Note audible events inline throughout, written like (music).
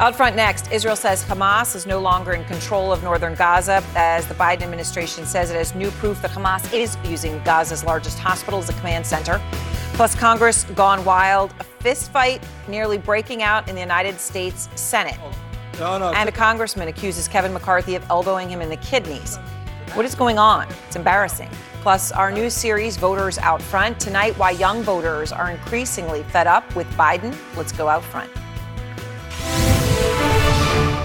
Out front next, Israel says Hamas is no longer in control of northern Gaza as the Biden administration says it has new proof that Hamas is using Gaza's largest hospital as a command center. Plus, Congress gone wild, a fist fight nearly breaking out in the United States Senate. Oh, no, no. And a congressman accuses Kevin McCarthy of elbowing him in the kidneys. What is going on? It's embarrassing. Plus, our new series, Voters Out Front. Tonight, why young voters are increasingly fed up with Biden. Let's go out front.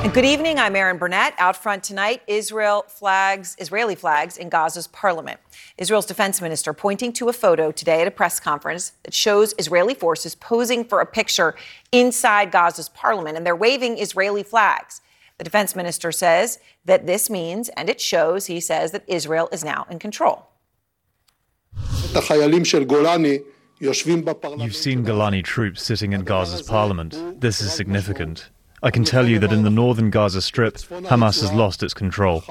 And good evening. I'm Erin Burnett. Out front tonight, Israel flags, Israeli flags in Gaza's parliament. Israel's defense minister pointing to a photo today at a press conference that shows Israeli forces posing for a picture inside Gaza's parliament, and they're waving Israeli flags. The defense minister says that this means, and it shows, he says, that Israel is now in control. You've seen Golani troops sitting in Gaza's parliament. This is significant. I can tell you that in the northern Gaza Strip, Hamas has lost its control.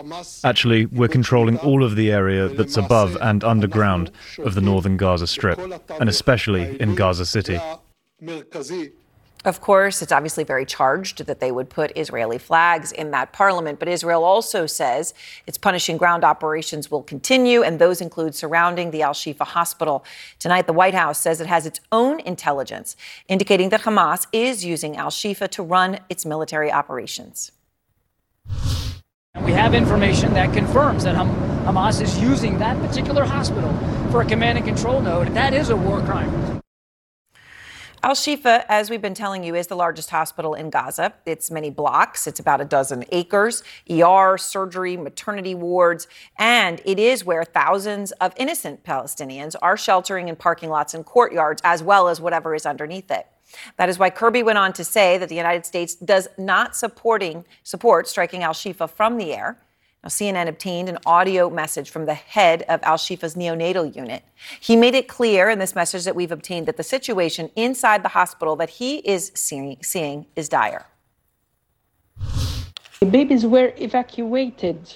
Actually, we're controlling all of the area that's above and underground of the northern Gaza Strip, and especially in Gaza City. Of course, it's obviously very charged that they would put Israeli flags in that parliament, but Israel also says its punishing ground operations will continue, and those include surrounding the Al Shifa hospital. Tonight, the White House says it has its own intelligence indicating that Hamas is using Al Shifa to run its military operations. We have information that confirms that Hamas is using that particular hospital for a command and control node. That is a war crime. Al Shifa, as we've been telling you, is the largest hospital in Gaza. It's many blocks, it's about a dozen acres, ER, surgery, maternity wards, and it is where thousands of innocent Palestinians are sheltering in parking lots and courtyards, as well as whatever is underneath it. That is why Kirby went on to say that the United States does not supporting support striking Al Shifa from the air. Now, CNN obtained an audio message from the head of Al Shifa's neonatal unit. He made it clear in this message that we've obtained that the situation inside the hospital that he is seeing, is dire. The babies were evacuated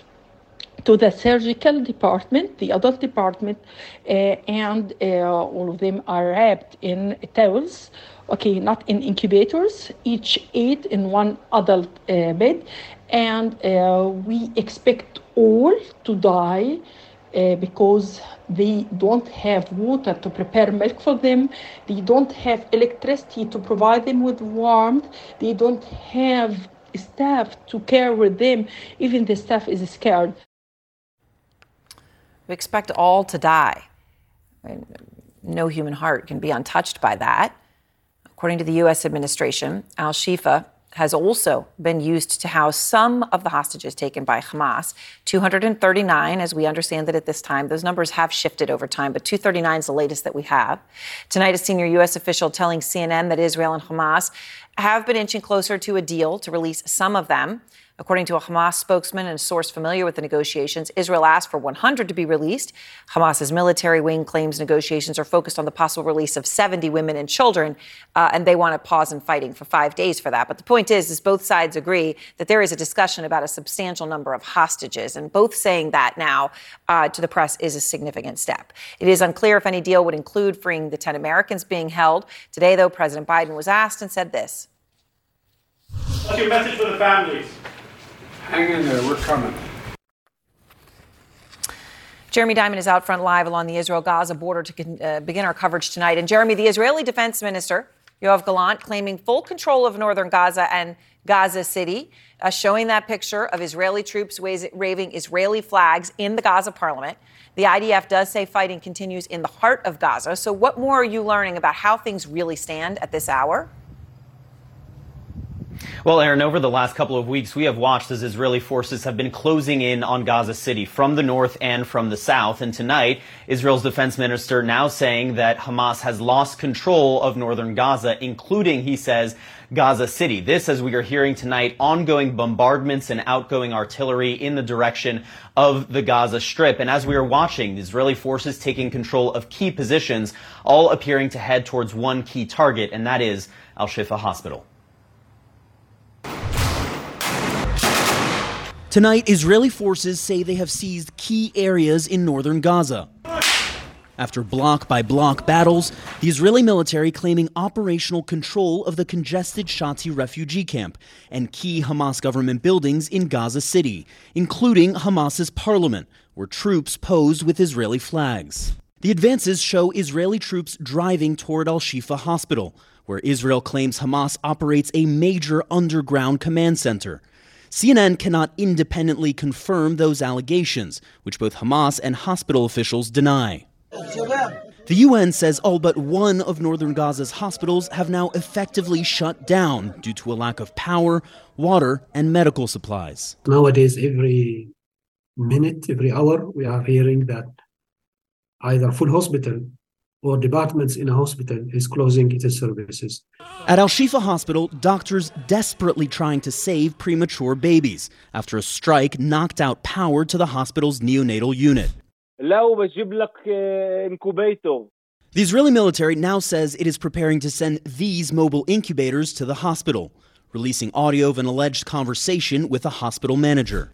to the surgical department, the adult department, uh, and uh, all of them are wrapped in towels okay, not in incubators, each eight in one adult uh, bed, and uh, we expect all to die uh, because they don't have water to prepare milk for them, they don't have electricity to provide them with warmth, they don't have staff to care with them, even the staff is scared. We expect all to die. No human heart can be untouched by that. According to the U.S. administration, Al Shifa has also been used to house some of the hostages taken by Hamas. 239, as we understand it at this time. Those numbers have shifted over time, but 239 is the latest that we have. Tonight, a senior U.S. official telling CNN that Israel and Hamas have been inching closer to a deal to release some of them. According to a Hamas spokesman and a source familiar with the negotiations, Israel asked for 100 to be released. Hamas's military wing claims negotiations are focused on the possible release of 70 women and children, uh, and they want to pause in fighting for five days for that. But the point is, is both sides agree that there is a discussion about a substantial number of hostages, and both saying that now uh, to the press is a significant step. It is unclear if any deal would include freeing the 10 Americans being held. Today, though, President Biden was asked and said this. What's your message for the families? Hang in there, we're coming. Jeremy Diamond is out front live along the Israel Gaza border to uh, begin our coverage tonight. And Jeremy, the Israeli defense minister, Yoav Gallant, claiming full control of northern Gaza and Gaza City, uh, showing that picture of Israeli troops waving Israeli flags in the Gaza parliament. The IDF does say fighting continues in the heart of Gaza. So, what more are you learning about how things really stand at this hour? Well, Erin, over the last couple of weeks, we have watched as Israeli forces have been closing in on Gaza City from the north and from the south. And tonight, Israel's defense minister now saying that Hamas has lost control of northern Gaza, including, he says, Gaza City. This, as we are hearing tonight, ongoing bombardments and outgoing artillery in the direction of the Gaza Strip. And as we are watching, Israeli forces taking control of key positions, all appearing to head towards one key target, and that is Al Shifa Hospital. Tonight, Israeli forces say they have seized key areas in northern Gaza. After block by block battles, the Israeli military claiming operational control of the congested Shati refugee camp and key Hamas government buildings in Gaza City, including Hamas's parliament, where troops posed with Israeli flags. The advances show Israeli troops driving toward Al Shifa Hospital, where Israel claims Hamas operates a major underground command center. CNN cannot independently confirm those allegations, which both Hamas and hospital officials deny. The UN says all but one of northern Gaza's hospitals have now effectively shut down due to a lack of power, water, and medical supplies. Nowadays, every minute, every hour, we are hearing that either full hospital or departments in a hospital is closing its services. At Al Shifa Hospital, doctors desperately trying to save premature babies after a strike knocked out power to the hospital's neonatal unit. The Israeli military now says it is preparing to send these mobile incubators to the hospital, releasing audio of an alleged conversation with a hospital manager.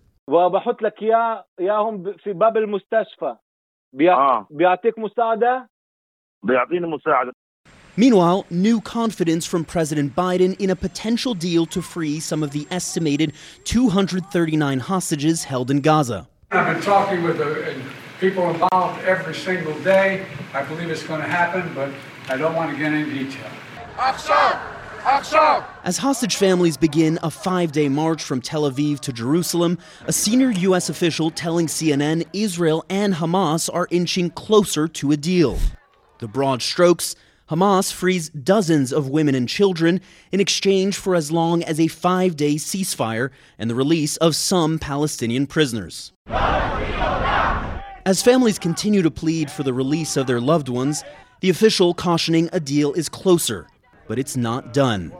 Meanwhile, new confidence from President Biden in a potential deal to free some of the estimated 239 hostages held in Gaza. I've been talking with the people involved every single day. I believe it's going to happen, but I don't want to get into detail. As hostage families begin a five day march from Tel Aviv to Jerusalem, a senior U.S. official telling CNN Israel and Hamas are inching closer to a deal. The broad strokes Hamas frees dozens of women and children in exchange for as long as a five day ceasefire and the release of some Palestinian prisoners. As families continue to plead for the release of their loved ones, the official cautioning a deal is closer, but it's not done.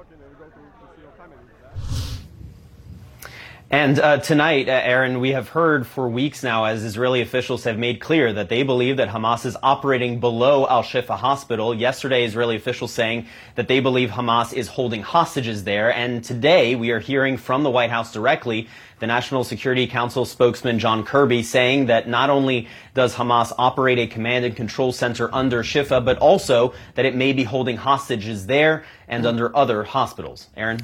And uh, tonight, uh, Erin, we have heard for weeks now as Israeli officials have made clear that they believe that Hamas is operating below Al Shifa Hospital. Yesterday, Israeli officials saying that they believe Hamas is holding hostages there. And today, we are hearing from the White House directly the National Security Council spokesman John Kirby saying that not only does Hamas operate a command and control center under Shifa, but also that it may be holding hostages there and under other hospitals. Erin?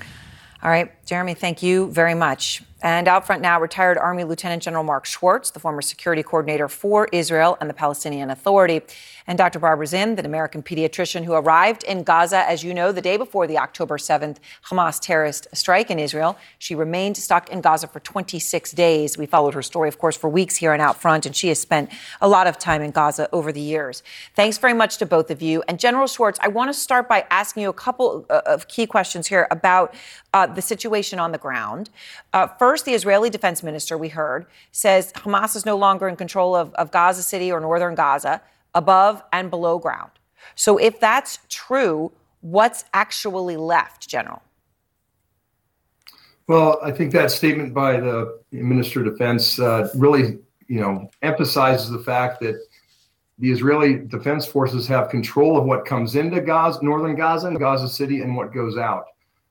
All right, Jeremy, thank you very much. And out front now, retired Army Lieutenant General Mark Schwartz, the former security coordinator for Israel and the Palestinian Authority, and Dr. Barbara Zind, the American pediatrician who arrived in Gaza, as you know, the day before the October 7th Hamas terrorist strike in Israel. She remained stuck in Gaza for 26 days. We followed her story, of course, for weeks here and out front, and she has spent a lot of time in Gaza over the years. Thanks very much to both of you. And General Schwartz, I want to start by asking you a couple uh, of key questions here about uh, the situation on the ground. Uh, first, the Israeli defense minister, we heard, says Hamas is no longer in control of, of Gaza City or northern Gaza, above and below ground. So, if that's true, what's actually left, General? Well, I think that statement by the Minister of Defense uh, really, you know, emphasizes the fact that the Israeli Defense Forces have control of what comes into Gaza, northern Gaza and Gaza City, and what goes out.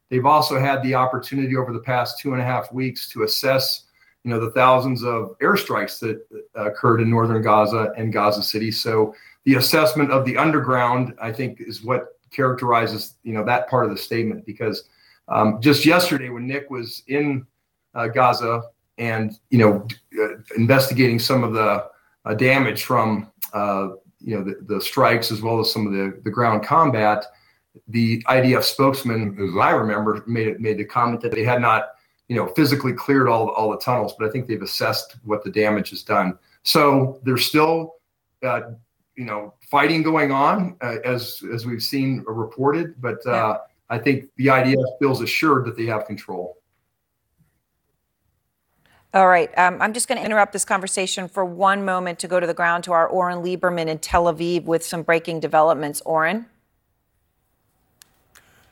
They've also had the opportunity over the past two and a half weeks to assess, you know, the thousands of airstrikes that occurred in northern Gaza and Gaza City. So the assessment of the underground, I think, is what characterizes, you know, that part of the statement. Because um, just yesterday, when Nick was in uh, Gaza and you know uh, investigating some of the uh, damage from uh, you know the, the strikes as well as some of the the ground combat the IDF spokesman, as I remember, made it made the comment that they had not, you know, physically cleared all all the tunnels, but I think they've assessed what the damage has done. So there's still, uh, you know, fighting going on uh, as as we've seen reported, but uh. I think the IDF feels assured that they have control. All right. Um, I'm just going to interrupt this conversation for one moment to go to the ground to our Oren Liebermann in Tel Aviv with some breaking developments. Oren?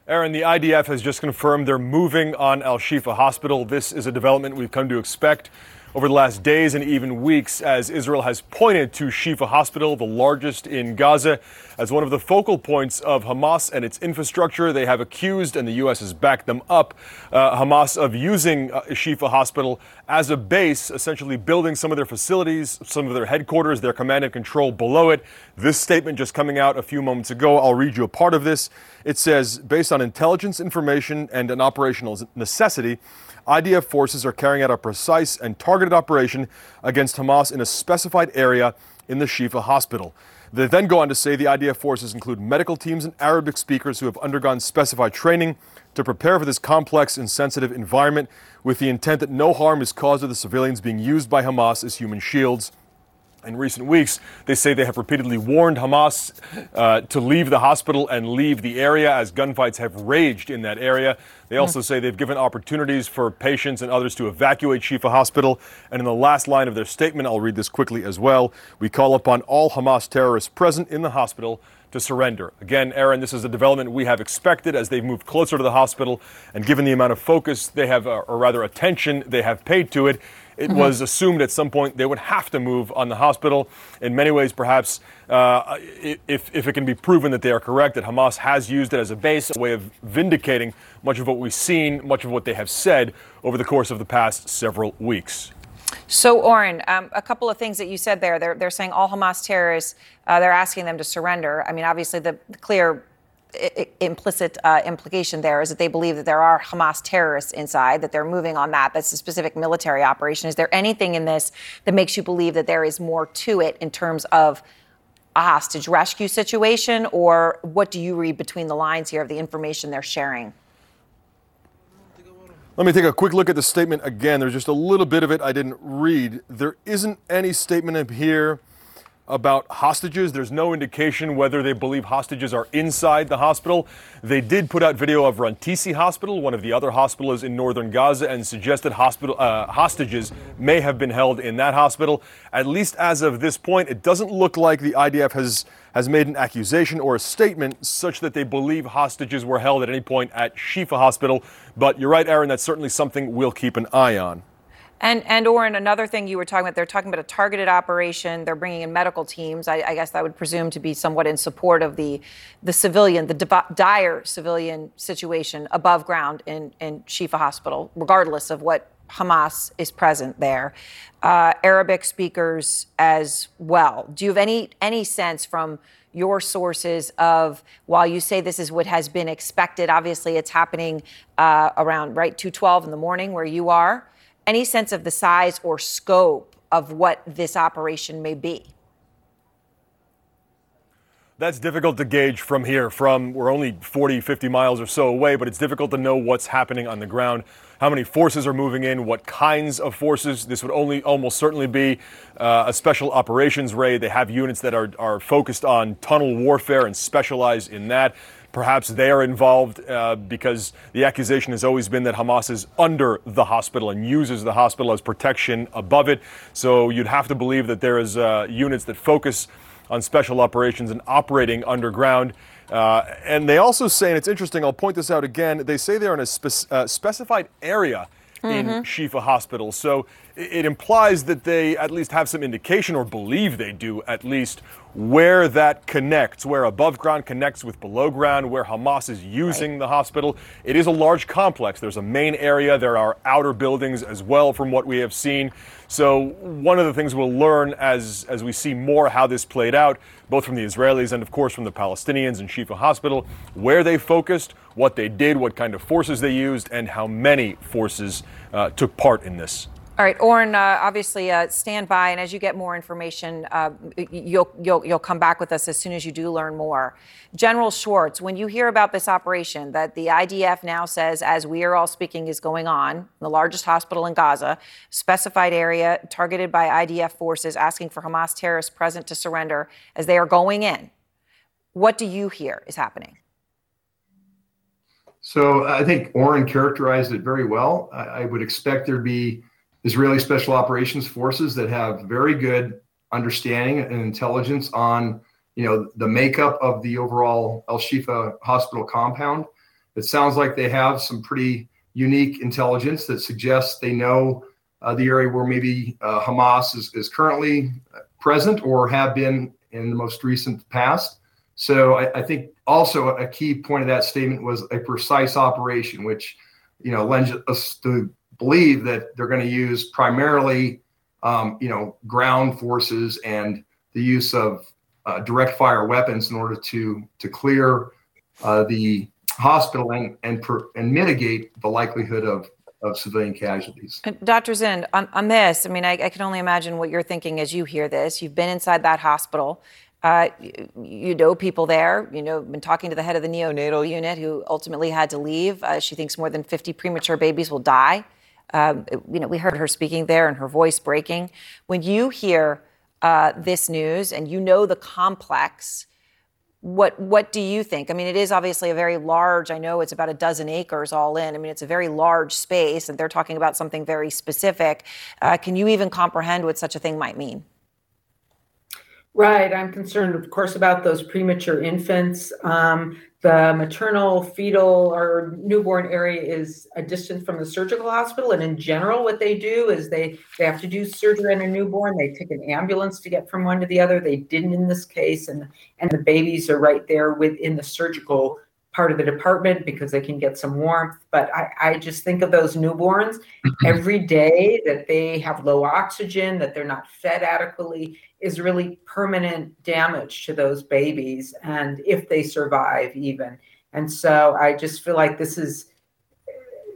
Erin, the IDF has just confirmed they're moving on Al Shifa Hospital. This is a development we've come to expect. Over the last days and even weeks as Israel has pointed to Shifa Hospital, the largest in Gaza, as one of the focal points of Hamas and its infrastructure. They have accused, and the U.S. has backed them up, uh, Hamas of using uh, Shifa Hospital as a base, essentially building some of their facilities, some of their headquarters, their command and control below it. This statement just coming out a few moments ago. I'll read you a part of this. It says, based on intelligence information and an operational necessity, IDF forces are carrying out a precise and targeted operation against Hamas in a specified area in the Shifa hospital. They then go on to say the IDF forces include medical teams and Arabic speakers who have undergone specified training to prepare for this complex and sensitive environment with the intent that no harm is caused to the civilians being used by Hamas as human shields in recent weeks. They say they have repeatedly warned Hamas uh, to leave the hospital and leave the area as gunfights have raged in that area. They also say they've given opportunities for patients and others to evacuate Shifa Hospital. And in the last line of their statement, I'll read this quickly as well. We call upon all Hamas terrorists present in the hospital to surrender. Again, Erin, this is a development we have expected as they've moved closer to the hospital, and given the amount of focus they have, or rather attention they have paid to it, it mm-hmm. was assumed at some point they would have to move on the hospital. In many ways, perhaps, uh, if, if it can be proven that they are correct, that Hamas has used it as a base, a way of vindicating much of what we've seen, much of what they have said over the course of the past several weeks. So, Oren, um, a couple of things that you said there. They're, they're saying all Hamas terrorists, uh, they're asking them to surrender. I mean, obviously, the, the clear implicit uh, implication there is that they believe that there are Hamas terrorists inside, that they're moving on that. That's a specific military operation. Is there anything in this that makes you believe that there is more to it in terms of a hostage rescue situation, or what do you read between the lines here of the information they're sharing? Let me take a quick look at the statement again. There's just a little bit of it I didn't read. There isn't any statement up here about hostages. There's no indication whether they believe hostages are inside the hospital. They did put out video of Rantisi Hospital, one of the other hospitals in northern Gaza, and suggested hospital uh, hostages may have been held in that hospital. At least as of this point, it doesn't look like the IDF has has made an accusation or a statement such that they believe hostages were held at any point at Shifa Hospital. But you're right, Erin. That's certainly something we'll keep an eye on. And and Oren, another thing you were talking about, they're talking about a targeted operation. They're bringing in medical teams. I, I guess that would presume to be somewhat in support of the the civilian, the dire civilian situation above ground in in Shifa Hospital, regardless of what Hamas is present there. Uh, Arabic speakers as well. Do you have any any sense from your sources of while you say this is what has been expected? Obviously, it's happening uh, around right 2:12 in the morning where you are any sense of the size or scope of what this operation may be? That's difficult to gauge from here. From we're only 40, 50 miles or so away, but it's difficult to know what's happening on the ground. How many forces are moving in? What kinds of forces? This would only almost certainly be uh, a special operations raid. They have units that are, are focused on tunnel warfare and specialize in that. Perhaps they are involved uh, because the accusation has always been that Hamas is under the hospital and uses the hospital as protection above it. So you'd have to believe that there is uh, units that focus on special operations and operating underground. Uh, and they also say, and it's interesting, I'll point this out again, they say they're in a spe- uh, specified area mm-hmm. in Shifa Hospital. So it implies that they at least have some indication or believe they do at least where that connects, where above ground connects with below ground, where Hamas is using right. the hospital. It is a large complex. There's a main area, there are outer buildings as well, from what we have seen. So, one of the things we'll learn as, as we see more how this played out, both from the Israelis and, of course, from the Palestinians in Shifa Hospital, where they focused, what they did, what kind of forces they used, and how many forces uh, took part in this. All right, Oren, uh, obviously uh, stand by, and as you get more information, uh, you'll, you'll, you'll come back with us as soon as you do learn more. General Schwartz, when you hear about this operation that the IDF now says, as we are all speaking, is going on, the largest hospital in Gaza, specified area targeted by IDF forces asking for Hamas terrorists present to surrender as they are going in, what do you hear is happening? So I think Oren characterized it very well. I, I would expect there be Israeli Special Operations Forces that have very good understanding and intelligence on, you know, the makeup of the overall El Shifa hospital compound. It sounds like they have some pretty unique intelligence that suggests they know uh, the area where maybe uh, Hamas is, is currently present or have been in the most recent past. So I, I, think also a key point of that statement was a precise operation, which you know lends us to believe that they're going to use primarily um, you know ground forces and the use of uh, direct fire weapons in order to to clear uh, the hospital and and, per, and mitigate the likelihood of of civilian casualties. Dr. Zind, on, on this, I mean, I, I, can only imagine what you're thinking as you hear this. You've been inside that hospital. Uh, you, know people there. You know, been talking to the head of the neonatal unit who ultimately had to leave. Uh, she thinks more than 50 premature babies will die. Um, you know, we heard her speaking there and her voice breaking. When you hear uh, this news and you know the complex, what what do you think? I mean, it is obviously a very large. I know it's about a dozen acres all in. I mean, it's a very large space, and they're talking about something very specific. Uh, can you even comprehend what such a thing might mean? Right. I'm concerned, of course, about those premature infants. Um, the maternal, fetal, or newborn area is a distance from the surgical hospital. And in general, what they do is they, they have to do surgery on a newborn. They take an ambulance to get from one to the other. They didn't in this case. And, and the babies are right there within the surgical part of the department because they can get some warmth. But I, I just think of those newborns every day that they have low oxygen, that they're not fed adequately is really permanent damage to those babies. And if they survive, even. And so I just feel like this is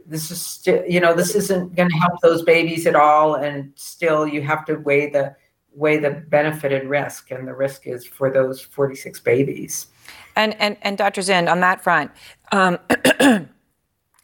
this is you know this isn't going to help those babies at all and still you have to weigh the weigh the benefit and risk and the risk is for those 46 babies and and and Dr. Zind, on that front, um, (clears throat)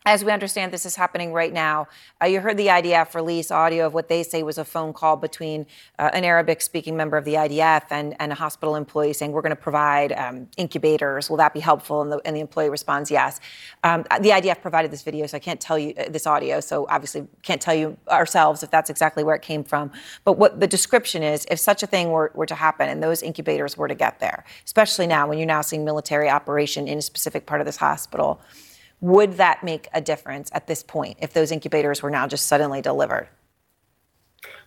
as we understand, this is happening right now. Uh, you heard the IDF release audio of what they say was a phone call between uh, an Arabic speaking member of the IDF and, and a hospital employee saying, We're going to provide um, incubators. Will that be helpful? And the, and the employee responds, Yes. Um, the IDF provided this video, so I can't tell you uh, this audio, so obviously can't tell you ourselves if that's exactly where it came from. But what the description is if such a thing were, were to happen and those incubators were to get there, especially now when you're now seeing military operation in a specific part of this hospital would that make a difference at this point if those incubators were now just suddenly delivered?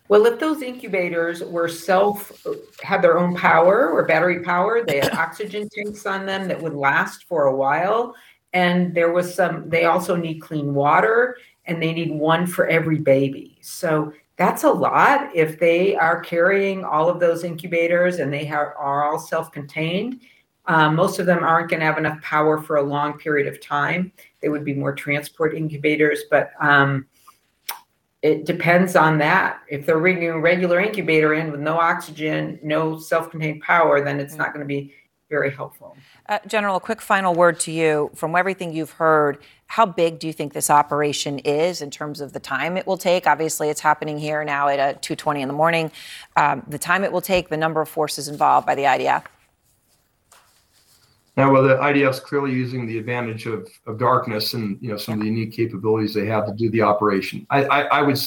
Well, if those incubators were self, had their own power or battery power, they had (coughs) oxygen tanks on them that would last for a while. And there was some, they also need clean water and they need one for every baby. So that's a lot if they are carrying all of those incubators and they are all self contained um, most of them aren't going to have enough power for a long period of time. They would be more transport incubators, but um, it depends on that. If they're bringing a regular incubator in with no oxygen, no self contained power, then it's not going to be very helpful. Uh, General, a quick final word to you. From everything you've heard, how big do you think this operation is in terms of the time it will take? Obviously, it's happening here now at uh, 2:20 in the morning. Um, the time it will take, the number of forces involved by the IDF. Now, well, the IDF is clearly using the advantage of, of darkness and you know some of the unique capabilities they have to do the operation. I, I, I would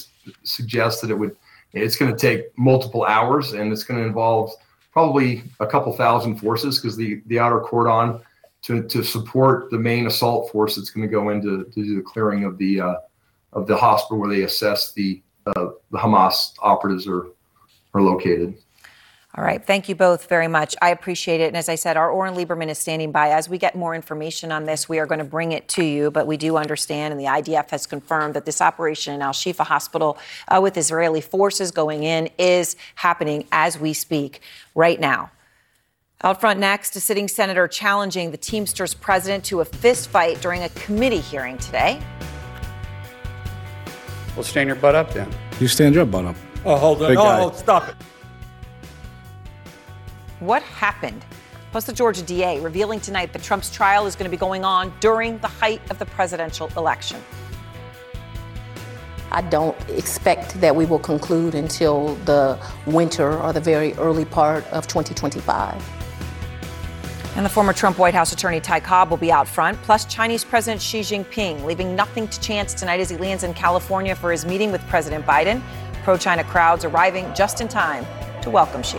suggest that it would it's going to take multiple hours and it's going to involve probably a couple thousand forces because the the outer cordon to, to support the main assault force that's going to go into to do the clearing of the uh, of the hospital where they assess the uh, the Hamas operatives are are located. All right. Thank you both very much. I appreciate it. And as I said, our Oren Liebermann is standing by. As we get more information on this, we are going to bring it to you. But we do understand, and the IDF has confirmed that this operation in Al Shifa Hospital uh, with Israeli forces going in is happening as we speak right now. Out front next, a sitting senator challenging the Teamsters president to a fist fight during a committee hearing today. Well, stand your butt up then. You stand your butt up. Oh, hold on. Oh, oh, stop it. What happened? Plus, the Georgia DA revealing tonight that Trump's trial is going to be going on during the height of the presidential election. I don't expect that we will conclude until the winter or the very early part of 2025. And the former Trump White House attorney Ty Cobb will be out front, plus Chinese President Xi Jinping leaving nothing to chance tonight as he lands in California for his meeting with President Biden. Pro China crowds arriving just in time to welcome Xi.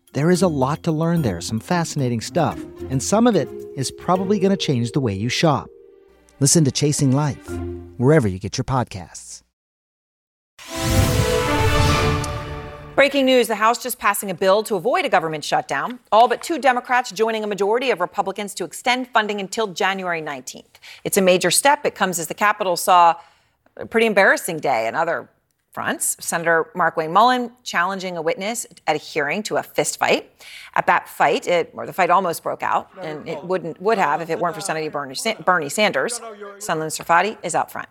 There is a lot to learn there, some fascinating stuff, and some of it is probably going to change the way you shop. Listen to Chasing Life, wherever you get your podcasts. Breaking news the House just passing a bill to avoid a government shutdown. All but two Democrats joining a majority of Republicans to extend funding until January 19th. It's a major step. It comes as the Capitol saw a pretty embarrassing day and other fronts. Senator Markwayne Mullin challenging a witness at a hearing to a fist fight. At that fight, it, or the fight almost broke out, and it wouldn't would have if it weren't for Senator Bernie, Bernie Sanders. Sunlen Serfaty is out front.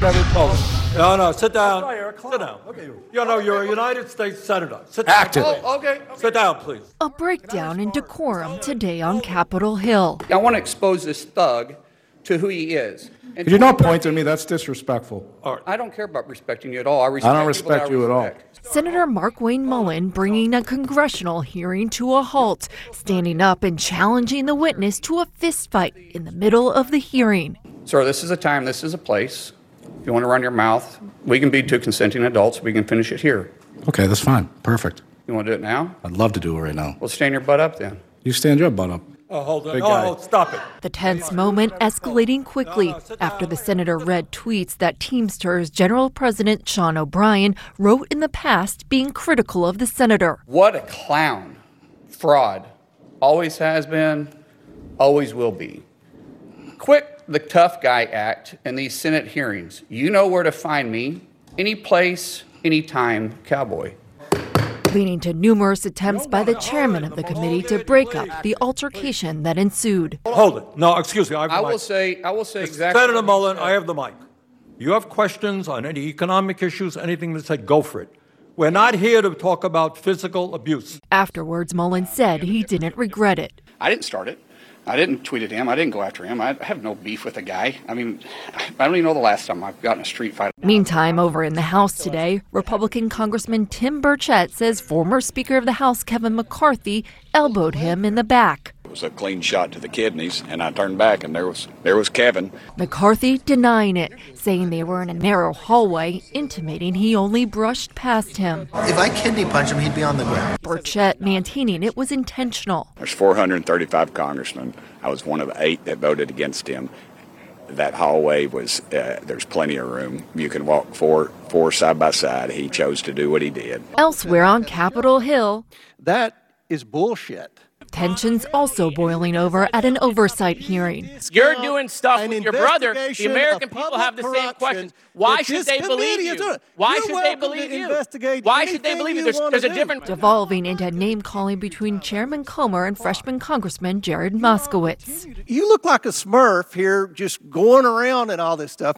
No, no, sit down. Sit down. Okay. You know, you're a United States Senator. Sit down. Active. Oh, okay. Sit down, please. A breakdown in decorum today on Capitol Hill. I want to expose this thug to who he is. And Could you not point at me? That's disrespectful. I don't care about respecting you at all. I, respect I don't respect you respect. at all. Senator Markwayne Mullin bringing a congressional hearing to a halt, standing up and challenging the witness to a fistfight in the middle of the hearing. Sir, this is a time, this is a place. If you want to run your mouth, we can be two consenting adults. We can finish it here. Okay, that's fine. Perfect. You want to do it now? I'd love to do it right now. Well, stand your butt up then. You stand your butt up. Oh, hold on. Oh, oh, stop it. The tense moment escalating quickly after the senator read tweets that Teamsters General President Sean O'Brien wrote in the past being critical of the senator. What a clown. Fraud. Always has been, always will be. Quit the tough guy act in these Senate hearings. You know where to find me. Any place, anytime, cowboy. Leading to numerous attempts by the chairman of the committee to break up the altercation that ensued. Hold it. No, excuse me. I, have the I mic. will say, I will say exactly. Senator what he Mullin. I have the mic. You have questions on any economic issues, anything to say, go for it. We're not here to talk about physical abuse. Afterwards, Mullin said he didn't regret it. I didn't start it. I didn't tweet at him. I didn't go after him. I have no beef with the guy. I mean, I don't even know the last time I've gotten a street fight. Meantime, over in the House today, Republican Congressman Tim Burchett says former Speaker of the House Kevin McCarthy elbowed him in the back. It was a clean shot to the kidneys, and I turned back, and there was there was Kevin. McCarthy denying it, saying they were in a narrow hallway, intimating he only brushed past him. If I kidney punch him, he'd be on the ground. Burchett maintaining it was intentional. There's 435 congressmen. I was one of eight that voted against him. That hallway was uh, there's plenty of room. You can walk four four side by side. He chose to do what he did. Elsewhere on Capitol Hill, That is bullshit. Tensions also boiling over at an oversight hearing. You're doing stuff with your brother. The American people have the same questions. Why should they believe committee is you? Why should they welcome to believe you? Why should they believe you? you There's, there's a do. different. Devolving into name calling between Chairman Comer and freshman Congressman Jared Moskowitz. You look like a smurf here just going around and all this stuff.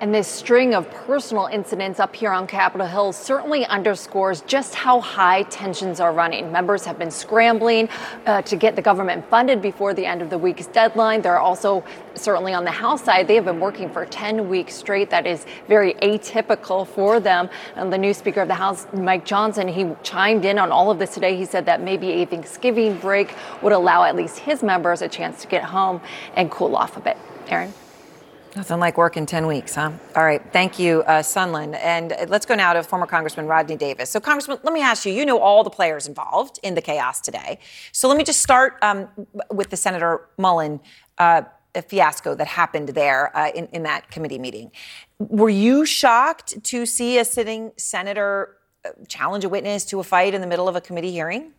And this string of personal incidents up here on Capitol Hill certainly underscores just how high tensions are running. Members have been scrambling uh, to get the government funded before the end of the week's deadline. They're also, certainly on the House side, they have been working for 10 weeks straight. That is very atypical for them. And the new Speaker of the House, Mike Johnson, he chimed in on all of this today. He said that maybe a Thanksgiving break would allow at least his members a chance to get home and cool off a bit. Erin? Nothing like work in 10 weeks, huh? All right. Thank you, uh, Sunlen. And let's go now to former Congressman Rodney Davis. So, Congressman, let me ask you you know all the players involved in the chaos today. So, let me just start um, with the Senator Mullin uh, fiasco that happened there uh, in, in that committee meeting. Were you shocked to see a sitting senator uh, challenge a witness to a fight in the middle of a committee hearing?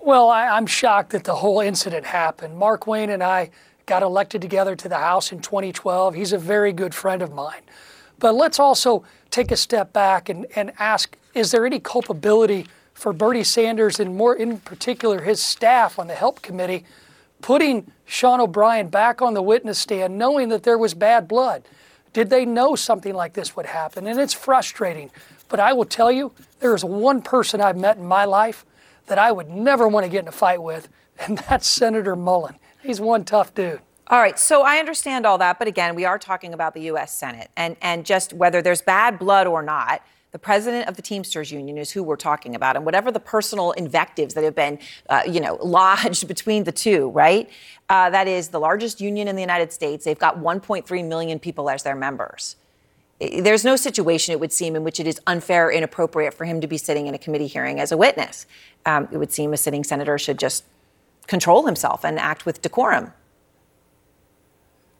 Well, I, am shocked that the whole incident happened. Markwayne and I got elected together to the House in 2012. He's a very good friend of mine. But let's also take a step back and, and ask is there any culpability for Bernie Sanders and more in particular his staff on the HELP committee putting Sean O'Brien back on the witness stand knowing that there was bad blood? Did they know something like this would happen? And it's frustrating. But I will tell you, there is one person I've met in my life that I would never want to get in a fight with, and that's Senator Mullin. He's one tough dude. All right, so I understand all that, but again, we are talking about the U.S. Senate and, and just whether there's bad blood or not. The president of the Teamsters Union is who we're talking about, and whatever the personal invectives that have been, uh, you know, (laughs) lodged between the two, right? Uh, that is the largest union in the United States. They've got 1.3 million people as their members. There's no situation, it would seem, in which it is unfair, or inappropriate for him to be sitting in a committee hearing as a witness. Um, it would seem a sitting senator should just control himself and act with decorum?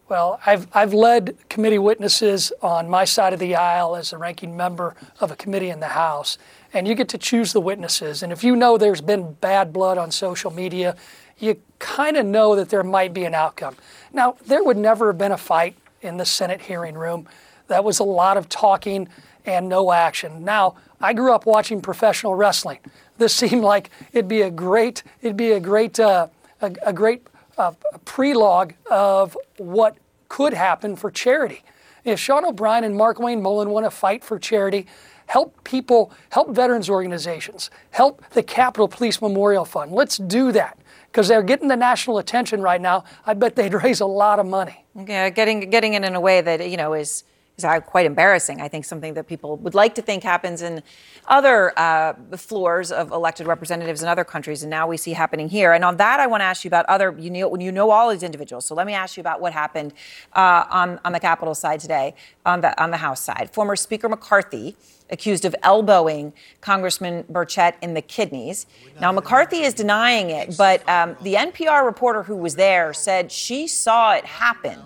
Well, I've, I've led committee witnesses on my side of the aisle as a ranking member of a committee in the House, and you get to choose the witnesses. And if you know there's been bad blood on social media, you kind of know that there might be an outcome. Now, there would never have been a fight in the Senate hearing room. That was a lot of talking and no action. Now, I grew up watching professional wrestling this seemed like it'd be a great, it'd be a great, uh, a, a, great uh, prelogue of what could happen for charity. If Sean O'Brien and Markwayne Mullin want to fight for charity, help people, help veterans organizations, help the Capitol Police Memorial Fund. Let's do that because they're getting the national attention right now. I bet they'd (laughs) raise a lot of money. Yeah, getting getting it in a way that you know is is quite embarrassing. I think something that people would like to think happens in other uh, floors of elected representatives in other countries, and now we see happening here. And on that, I want to ask you about other. You know, when you know all these individuals, so let me ask you about what happened uh, on on the Capitol side today, on the on the House side. Former Speaker McCarthy accused of elbowing Congressman Burchett in the kidneys. Now, McCarthy is denying it, but um, the NPR reporter who was there said she saw it happen.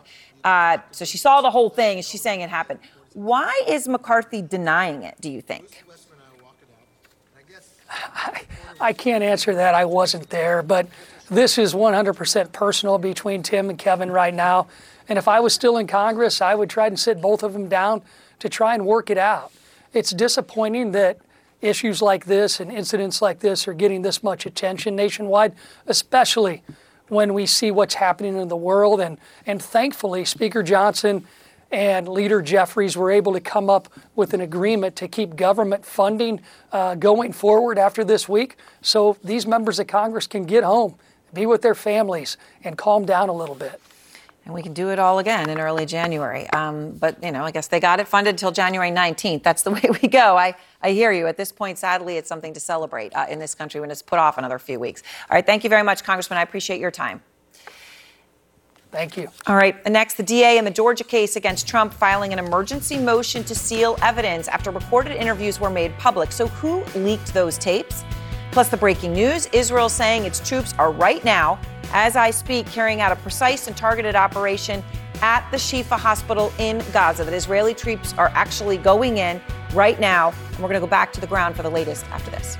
Uh, so she saw the whole thing and she's saying it happened. Why is McCarthy denying it, do you think? I, (sighs) I can't answer that. I wasn't there, but this is 100% personal between Tim and Kevin right now. And if I was still in Congress, I would try and sit both of them down to try and work it out. It's disappointing that issues like this and incidents like this are getting this much attention nationwide, especially when we see what's happening in the world. And, and thankfully, Speaker Johnson and Leader Jeffries were able to come up with an agreement to keep government funding uh, going forward after this week so these members of Congress can get home, be with their families, and calm down a little bit and we can do it all again in early January. Um, but you know, I guess they got it funded until January 19th. That's the (laughs) way we go. I I hear you. At this point, sadly, it's something to celebrate uh, in this country when it's put off another few weeks. All right, thank you very much, Congressman. I appreciate your time. Thank you. All right. Next, the DA in the Georgia case against Trump filing an emergency motion to seal evidence after recorded interviews were made public. So, who leaked those tapes? Plus, the breaking news Israel saying its troops are right now as I speak, carrying out a precise and targeted operation at the Shifa hospital in Gaza. That Israeli troops are actually going in right now. And we're going to go back to the ground for the latest after this.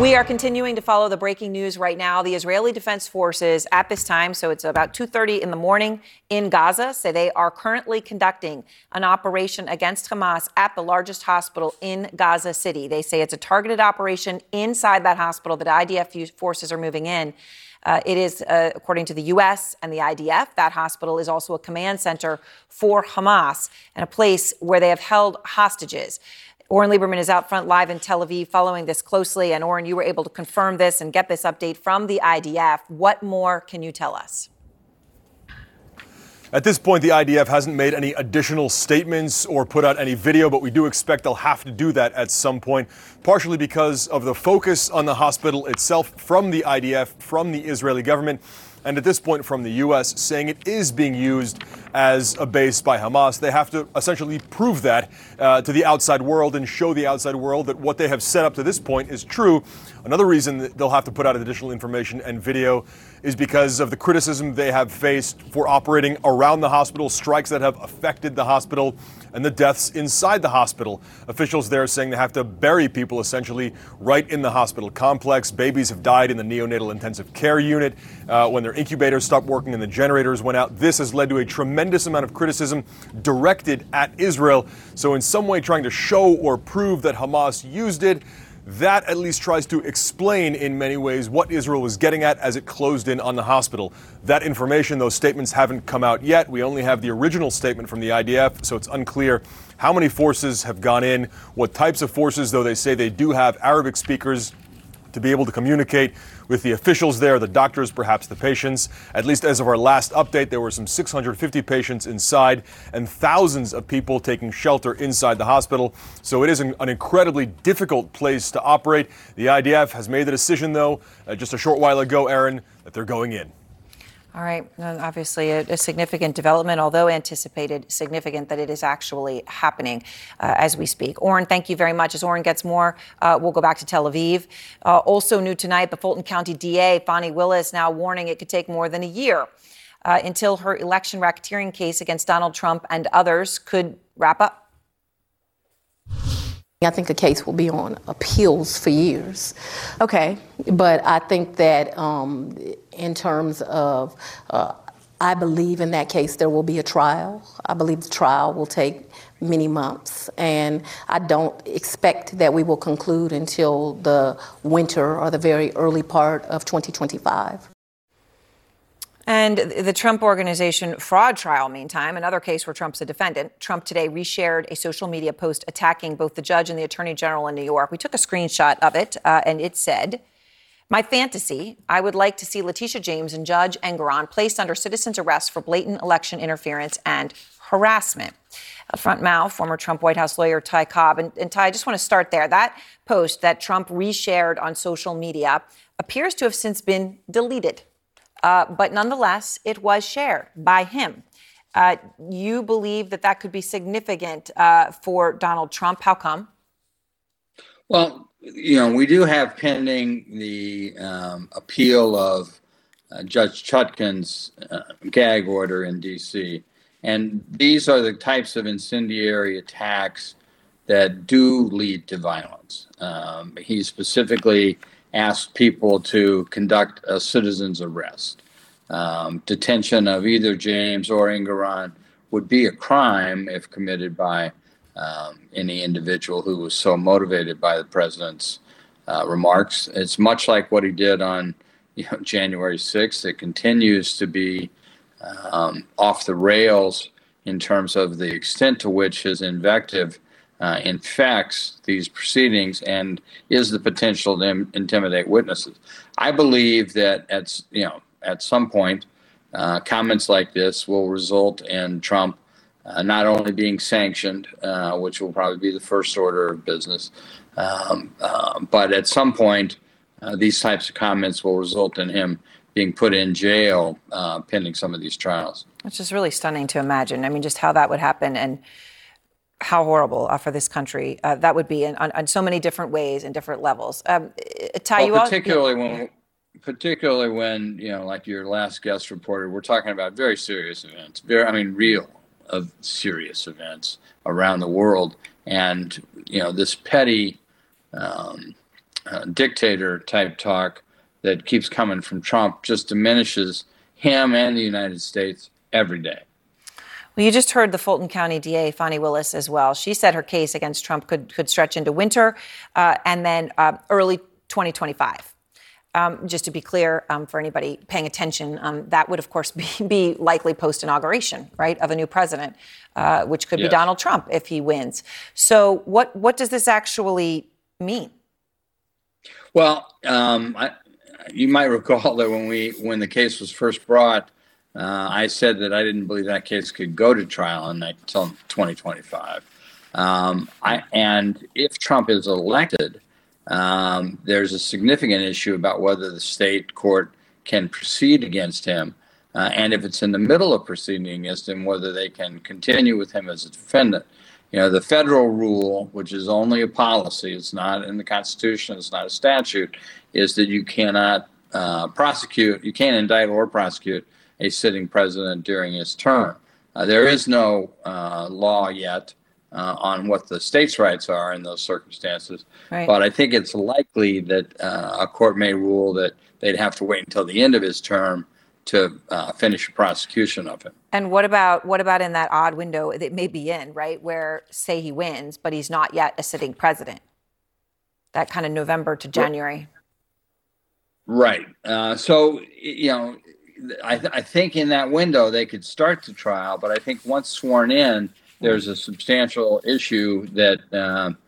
We are continuing to follow the breaking news right now. The Israeli Defense Forces at this time, so it's about 2:30 in the morning in Gaza, say they are currently conducting an operation against Hamas at the largest hospital in Gaza City. They say it's a targeted operation inside that hospital that IDF forces are moving in. Uh, it is, uh, according to the U.S. and the IDF, that hospital is also a command center for Hamas and a place where they have held hostages. Oren Liebermann is out front live in Tel Aviv following this closely. And Oren, you were able to confirm this and get this update from the IDF. What more can you tell us? At this point, the IDF hasn't made any additional statements or put out any video, but we do expect they'll have to do that at some point, partially because of the focus on the hospital itself from the IDF, from the Israeli government and at this point from the U.S., saying it is being used as a base by Hamas. They have to essentially prove that uh, to the outside world and show the outside world that what they have set up to this point is true. Another reason they'll have to put out additional information and video is because of the criticism they have faced for operating around the hospital, strikes that have affected the hospital, and the deaths inside the hospital. Officials there saying they have to bury people essentially right in the hospital complex. Babies have died in the neonatal intensive care unit uh, when their incubators stopped working and the generators went out. This has led to a tremendous amount of criticism directed at Israel. So, in some way, trying to show or prove that Hamas used it that at least tries to explain in many ways what Israel was getting at as it closed in on the hospital. That information, those statements haven't come out yet. We only have the original statement from the IDF, so it's unclear how many forces have gone in, what types of forces, though they say they do have Arabic speakers to be able to communicate with the officials there, the doctors, perhaps the patients. At least as of our last update, there were some 650 patients inside and thousands of people taking shelter inside the hospital. So it is an, an incredibly difficult place to operate. The IDF has made the decision, though, uh, just a short while ago, Erin, that they're going in. All right. Obviously, a, a, significant development, although anticipated, significant that it is actually happening uh, as we speak. Oren, thank you very much. As Oren gets more, uh, we'll go back to Tel Aviv. Uh, also new tonight, the Fulton County DA, Fani Willis, now warning it could take more than a year uh, until her election racketeering case against Donald Trump and others could wrap up. I think the case will be on appeals for years. Okay, but I think that um, in terms of, uh, I believe in that case there will be a trial. I believe the trial will take many months, and I don't expect that we will conclude until the winter or the very early part of 2025. And the Trump Organization fraud trial, meantime, another case where Trump's a defendant. Trump today reshared a social media post attacking both the judge and the attorney general in New York. We took a screenshot of it, uh, and it said, My fantasy, I would like to see Letitia James and Judge Engoron placed under citizen's arrest for blatant election interference and harassment. Front mouth, former Trump White House lawyer Ty Cobb. And, and Ty, I just want to start there. That post that Trump reshared on social media appears to have since been deleted. Uh, but nonetheless, it was shared by him. Uh, you believe that that could be significant uh, for Donald Trump. How come? Well, you know, we do have pending the um, appeal of uh, Judge Chutkan's uh, gag order in D.C. And these are the types of incendiary attacks that do lead to violence. Um, he specifically asked people to conduct a citizen's arrest. Um, detention of either James or Engoron would be a crime if committed by um, any individual who was so motivated by the president's uh, remarks. It's much like what he did on you know, January 6th. It continues to be um, off the rails in terms of the extent to which his invective uh, infects these proceedings and is the potential to Im- intimidate witnesses. I believe that at you know at some point uh, comments like this will result in Trump uh, not only being sanctioned, uh, which will probably be the first order of business, um, uh, but at some point uh, these types of comments will result in him being put in jail pending some of these trials. It's just really stunning to imagine. I mean, just how that would happen and how horrible uh, for this country uh, that would be in, on, on, so many different ways and different levels. Um, Ty, well, particularly all, when, particularly when you know, like your last guest reported, we're talking about very serious events. Very, I mean, real of serious events around the world, and you know, this petty um, uh, dictator type talk that keeps coming from Trump just diminishes him and the United States every day. Well, you just heard the Fulton County DA, Fani Willis, as well. She said her case against Trump could, could stretch into winter uh, and then uh, early 2025. Um, just to be clear, um, for anybody paying attention, um, that would, of course, (laughs) be, be likely post inauguration, right, of a new president, uh, which could yes. be Donald Trump if he wins. So, what what does this actually mean? Well, um, I, you might recall that when we when the case was first brought, uh, I said that I didn't believe that case could go to trial until 2025. Um, I, and if Trump is elected, um, there's a significant issue about whether the state court can proceed against him. Uh, and if it's in the middle of proceeding against him, whether they can continue with him as a defendant. You know, the federal rule, which is only a policy, it's not in the Constitution, it's not a statute, is that you cannot uh, prosecute, you can't indict or prosecute a sitting president during his term. Uh, there is no uh, law yet uh, on what the state's rights are in those circumstances, Right. but I think it's likely that uh, a court may rule that they'd have to wait until the end of his term to uh, finish a prosecution of him. And what about what about in that odd window that may be in, right, where say he wins, but he's not yet a sitting president? That kind of November to January. Right. Uh, so, you know, I, th- I think in that window they could start the trial, but I think once sworn in, there's a substantial issue that, um,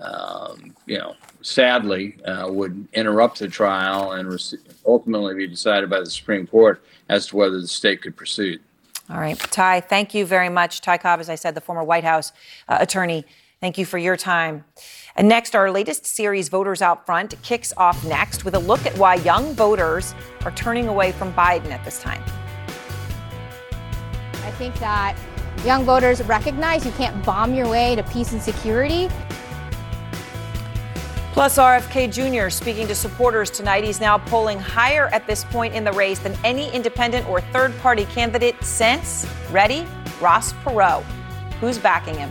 um, you know, sadly uh, would interrupt the trial and rec- ultimately be decided by the Supreme Court as to whether the state could proceed. All right, Ty, thank you very much. Ty Cobb, as I said, the former White House uh, attorney. Thank you for your time. And next, our latest series, Voters Out Front, kicks off next with a look at why young voters are turning away from Biden at this time. I think that young voters recognize you can't bomb your way to peace and security. Plus, RFK Jr. speaking to supporters tonight. He's now polling higher at this point in the race than any independent or third party candidate since, ready, Ross Perot. Who's backing him?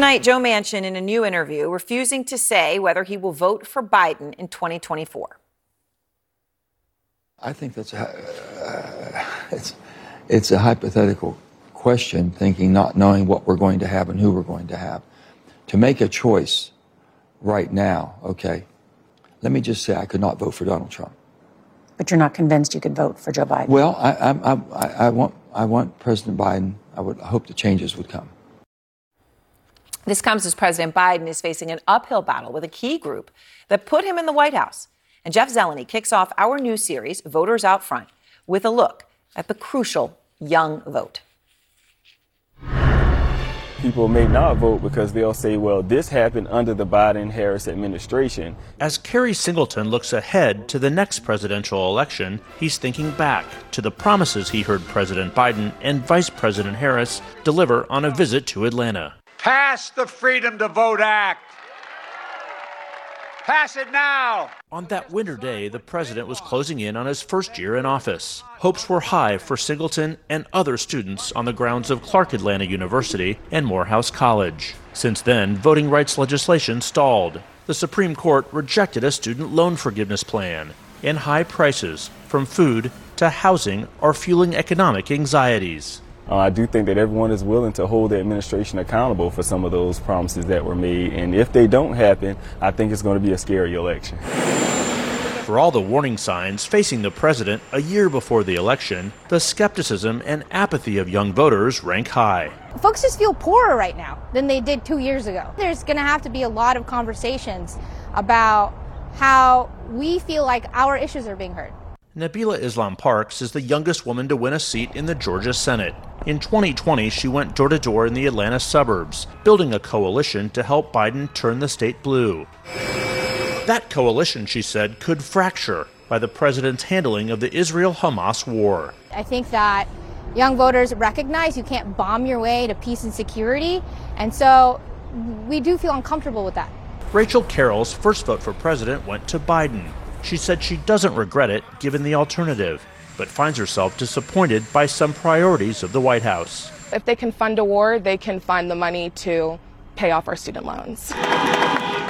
Tonight, Joe Manchin, in a new interview, refusing to say whether he will vote for Biden in 2024. I think that's a, uh, it's, it's a hypothetical question, thinking not knowing what we're going to have and who we're going to have. To make a choice right now, okay, let me just say I could not vote for Donald Trump. But you're not convinced you could vote for Joe Biden? Well, I, I, I, I want I want President Biden. I would I hope the changes would come. This comes as President Biden is facing an uphill battle with a key group that put him in the White House. And Jeff Zeleny kicks off our new series, Voters Out Front, with a look at the crucial young vote. People may not vote because they'll say, well, this happened under the Biden Harris administration. As Kerry Singleton looks ahead to the next presidential election, he's thinking back to the promises he heard President Biden and Vice President Harris deliver on a visit to Atlanta. Pass the Freedom to Vote Act. Pass it now. On that winter day, the president was closing in on his first year in office. Hopes were high for Singleton and other students on the grounds of Clark Atlanta University and Morehouse College. Since then, voting rights legislation stalled. The Supreme Court rejected a student loan forgiveness plan, and high prices, from food to housing, are fueling economic anxieties. Uh, I do think that everyone is willing to hold the administration accountable for some of those promises that were made. And if they don't happen, I think it's going to be a scary election. For all the warning signs facing the president a year before the election, the skepticism and apathy of young voters rank high. Folks just feel poorer right now than they did two years ago. There's going to have to be a lot of conversations about how we feel like our issues are being heard. Nabilah Islam Parkes is the youngest woman to win a seat in the Georgia Senate. In 2020, she went door to door in the Atlanta suburbs, building a coalition to help Biden turn the state blue. That coalition, she said, could fracture by the president's handling of the Israel Hamas war. I think that young voters recognize you can't bomb your way to peace and security, and so we do feel uncomfortable with that. Rachel Carroll's first vote for president went to Biden. She said she doesn't regret it given the alternative, but finds herself disappointed by some priorities of the White House. If they can fund a war, they can find the money to pay off our student loans.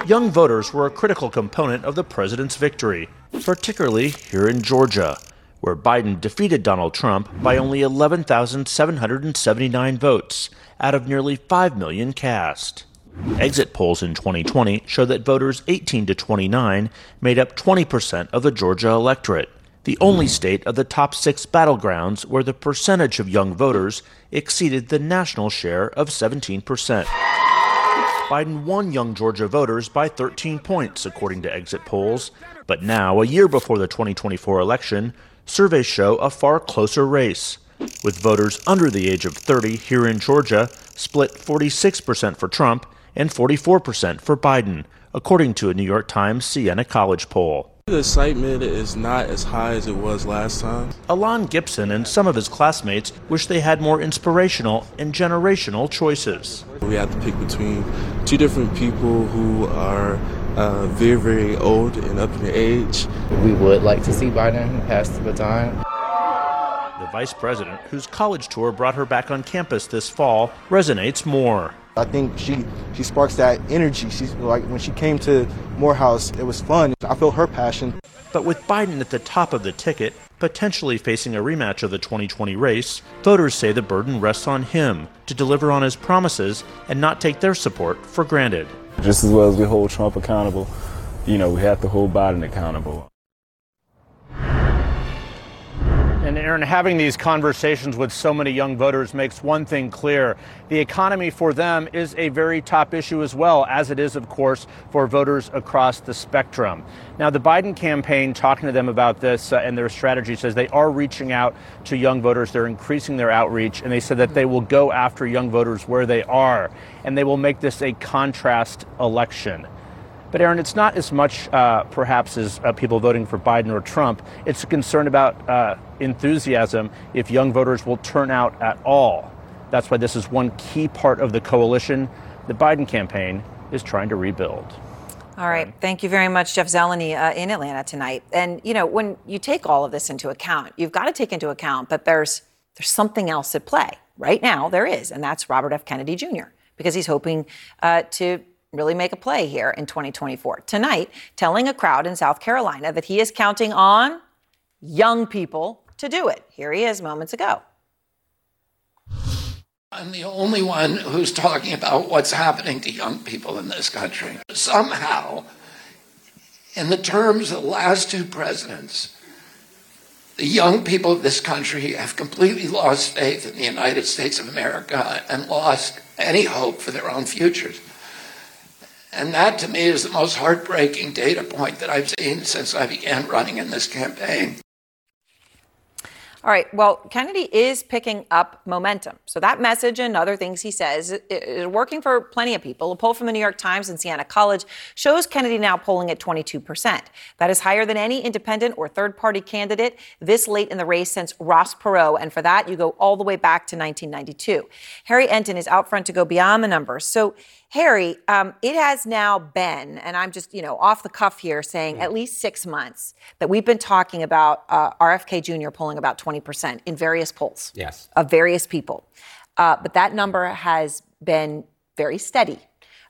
Young voters were a critical component of the president's victory, particularly here in Georgia, where Biden defeated Donald Trump by only 11,779 votes out of nearly 5 million cast. Exit polls in 2020 show that voters 18 to 29 made up 20% of the Georgia electorate, the only state of the top six battlegrounds where the percentage of young voters exceeded the national share of 17%. Biden won young Georgia voters by 13 points, according to exit polls. But now, a year before the 2024 election, surveys show a far closer race, with voters under the age of 30 here in Georgia split 46% for Trump and 44% for Biden, according to a New York Times Siena College poll. The excitement is not as high as it was last time. Alon Gibson and some of his classmates wish they had more inspirational and generational choices. We have to pick between two different people who are uh, very, very old and up in age. We would like to see Biden pass the baton. The vice president, whose college tour brought her back on campus this fall, resonates more. I think she she sparks that energy. She's like when she came to Morehouse, it was fun. I felt her passion. But with Biden at the top of the ticket, potentially facing a rematch of the 2020 race, voters say the burden rests on him to deliver on his promises and not take their support for granted. Just as well as we hold Trump accountable, you know, we have to hold Biden accountable. And Erin, having these conversations with so many young voters makes one thing clear. The economy for them is a very top issue as well, as it is, of course, for voters across the spectrum. Now, the Biden campaign, talking to them about this uh, and their strategy, says they are reaching out to young voters. They're increasing their outreach, and they said that they will go after young voters where they are, and they will make this a contrast election. But, Erin, it's not as much uh, perhaps as uh, people voting for Biden or Trump. It's a concern about uh, enthusiasm if young voters will turn out at all. That's why this is one key part of the coalition the Biden campaign is trying to rebuild. All right. Thank you very much, Jeff Zeleny, uh, in Atlanta tonight. And, you know, when you take all of this into account, you've got to take into account that there's, there's something else at play. Right now, there is, and that's Robert F. Kennedy Jr., because he's hoping uh, to really make a play here in 2024. Tonight, telling a crowd in South Carolina that he is counting on young people to do it. Here he is moments ago. I'm the only one who's talking about what's happening to young people in this country. Somehow, in the terms of the last two presidents, the young people of this country have completely lost faith in the United States of America and lost any hope for their own futures. And that to me is the most heartbreaking data point that I've seen since I began running in this campaign. All right. Well, Kennedy is picking up momentum. So that message and other things he says is working for plenty of people. A poll from the New York Times and Siena College shows Kennedy now polling at 22%. That is higher than any independent or third party candidate this late in the race since Ross Perot. And for that, you go all the way back to 1992. Harry Enten is out front to go beyond the numbers. So Harry, um, it has now been, and I'm just, you know, off the cuff here saying mm. at least six months that we've been talking about uh, RFK Jr. polling about 20% in various polls yes. of various people. Uh, but that number has been very steady.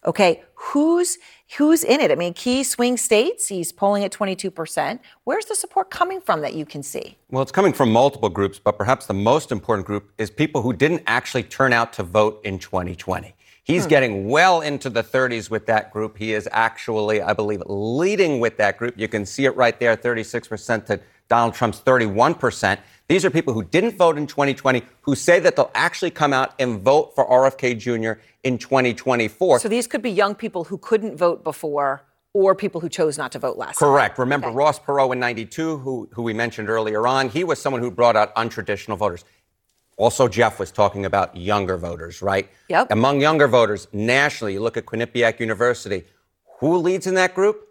Okay, who's who's in it? I mean, key swing states, he's polling at 22%. Where's the support coming from that you can see? Well, it's coming from multiple groups, but perhaps the most important group is people who didn't actually turn out to vote in 2020. He's hmm. getting well into the 30s with that group. He is actually, I believe, leading with that group. You can see it right there 36% to Donald Trump's 31%. These are people who didn't vote in 2020 who say that they'll actually come out and vote for RFK Jr. in 2024. So these could be young people who couldn't vote before or people who chose not to vote last Correct. Time. Remember okay. Ross Perot in 92, who, who we mentioned earlier on? He was someone who brought out untraditional voters. Also, Jeff was talking about younger voters, right? Yep. Among younger voters nationally, you look at Quinnipiac University. Who leads in that group?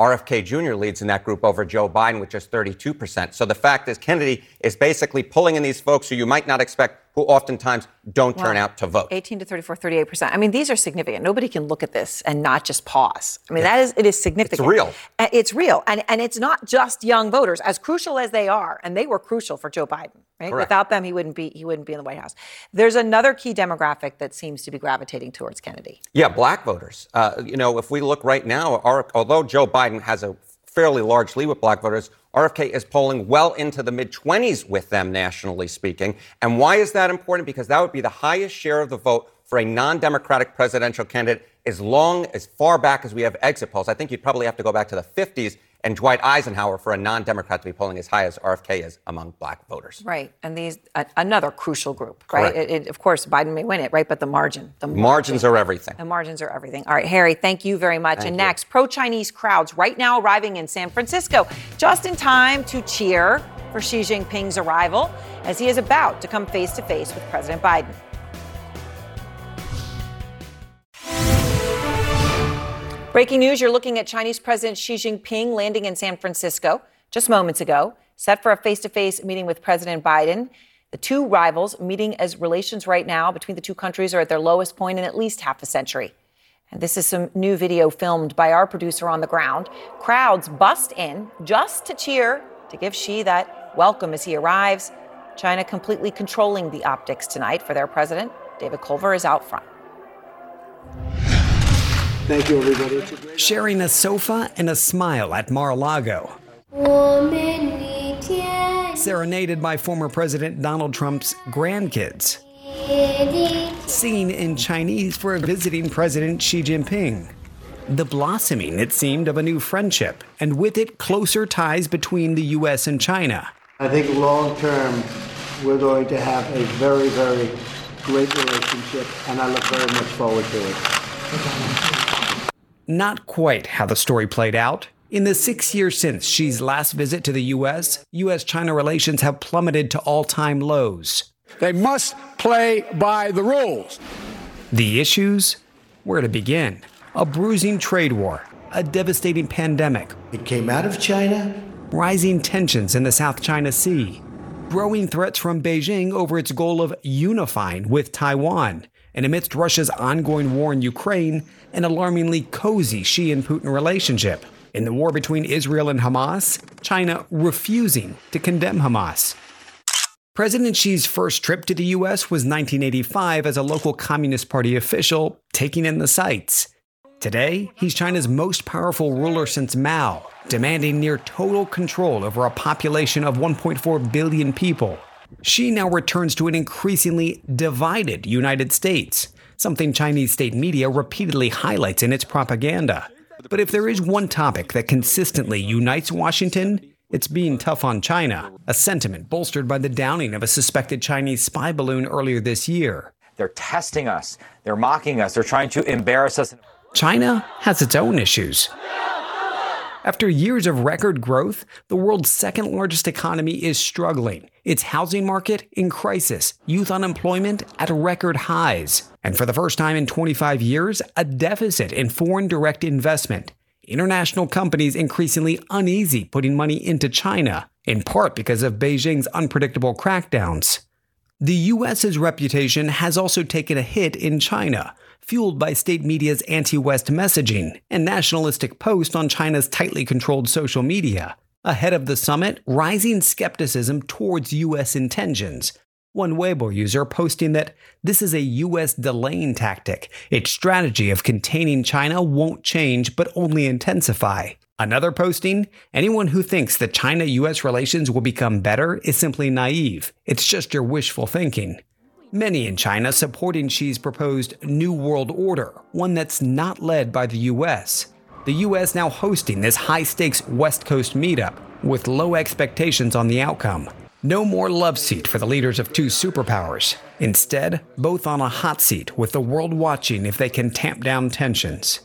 RFK Jr. leads in that group over Joe Biden with just 32%. So the fact is, Kennedy is basically pulling in these folks who you might not expect who oftentimes don't turn out to vote. 18 to 34, 38%. I mean, these are significant. Nobody can look at this and not just pause. I mean, that is, it is significant. It's real. It's real. And, and it's not just young voters, as crucial as they are. And they were crucial for Joe Biden, right? Correct. Without them, he wouldn't be, he wouldn't be in the White House. There's another key demographic that seems to be gravitating towards Kennedy. Yeah, black voters. Uh, you know, if we look right now, our, although Joe Biden has a fairly largely with black voters, RFK is polling well into the mid 20s with them, nationally speaking. And why is that important? Because that would be the highest share of the vote for a non Democratic presidential candidate as long, as far back as we have exit polls. I think you'd probably have to go back to the 50s and Dwight Eisenhower for a non Democrat to be polling as high as RFK is among black voters. Right. And these, a, another crucial group, right? It, it, of course, Biden may win it, right? But the margin, the Margins are everything. The margins are everything. All right, Harry, thank you very much. Thank and you. next, pro Chinese crowds right now arriving in San Francisco, just in time to cheer for Xi Jinping's arrival as he is about to come face to face with President Biden. Breaking news you're looking at Chinese President Xi Jinping landing in San Francisco just moments ago, set for a face to face meeting with President Biden. The two rivals meeting as relations right now between the two countries are at their lowest point in at least half a century. And this is some new video filmed by our producer on the ground. Crowds bust in just to cheer to give Xi that welcome as he arrives. China completely controlling the optics tonight for their president. David Culver is out front. Thank you, everybody. Sharing a sofa and a smile at Mar-a-Lago. Serenaded by former President Donald Trump's grandkids. Singing in Chinese for visiting President Xi Jinping. The blossoming, it seemed, of a new friendship, and with it, closer ties between the U.S. and China. I think long term, we're going to have a very, very great relationship, and I look very much forward to it. Not quite how the story played out. In the six years since Xi's last visit to the U.S., U.S. China relations have plummeted to all time lows. They must play by the rules. The issues? Where to begin? A bruising trade war, a devastating pandemic. It came out of China. Rising tensions in the South China Sea. Growing threats from Beijing over its goal of unifying with Taiwan. And amidst Russia's ongoing war in Ukraine, an alarmingly cozy Xi and Putin relationship. In the war between Israel and Hamas, China refusing to condemn Hamas. President Xi's first trip to the U.S. was 1985 as a local Communist Party official, taking in the sights. Today, he's China's most powerful ruler since Mao, demanding near total control over a population of 1.4 billion people. Xi now returns to an increasingly divided United States, something Chinese state media repeatedly highlights in its propaganda. But if there is one topic that consistently unites Washington, it's being tough on China, a sentiment bolstered by the downing of a suspected Chinese spy balloon earlier this year. They're testing us. They're mocking us. They're trying to embarrass us. China has its own issues. After years of record growth, the world's second largest economy is struggling. Its housing market in crisis, youth unemployment at record highs, and for the first time in 25 years, a deficit in foreign direct investment. International companies increasingly uneasy putting money into China, in part because of Beijing's unpredictable crackdowns. The US's reputation has also taken a hit in China, fueled by state media's anti West messaging and nationalistic posts on China's tightly controlled social media. Ahead of the summit, rising skepticism towards US intentions. One Weibo user posting that this is a US delaying tactic. Its strategy of containing China won't change but only intensify. Another posting anyone who thinks that China US relations will become better is simply naive. It's just your wishful thinking. Many in China supporting Xi's proposed New World Order, one that's not led by the US. The US now hosting this high stakes West Coast meetup with low expectations on the outcome. No more love seat for the leaders of two superpowers. Instead, both on a hot seat with the world watching if they can tamp down tensions.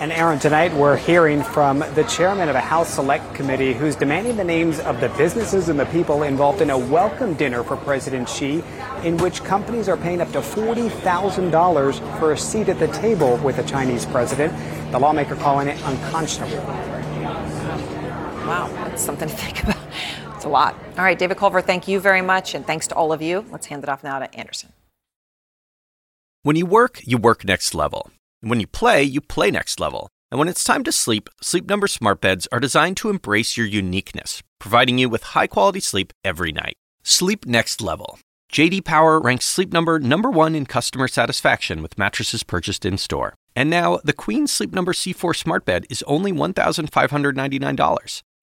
And Erin, tonight we're hearing from the chairman of a House Select Committee who's demanding the names of the businesses and the people involved in a welcome dinner for President Xi, in which companies are paying up to $40,000 for a seat at the table with the Chinese president. The lawmaker calling it unconscionable. Wow, that's something to (laughs) think about. It's a lot. All right, David Culver, thank you very much. And thanks to all of you. Let's hand it off now to Anderson. When you work, you work next level. And when you play, you play next level. And when it's time to sleep, Sleep Number smart beds are designed to embrace your uniqueness, providing you with high-quality sleep every night. Sleep next level. JD Power ranks Sleep Number number 1 in customer satisfaction with mattresses purchased in-store. And now, the Queen Sleep Number C4 smart bed is only $1,599.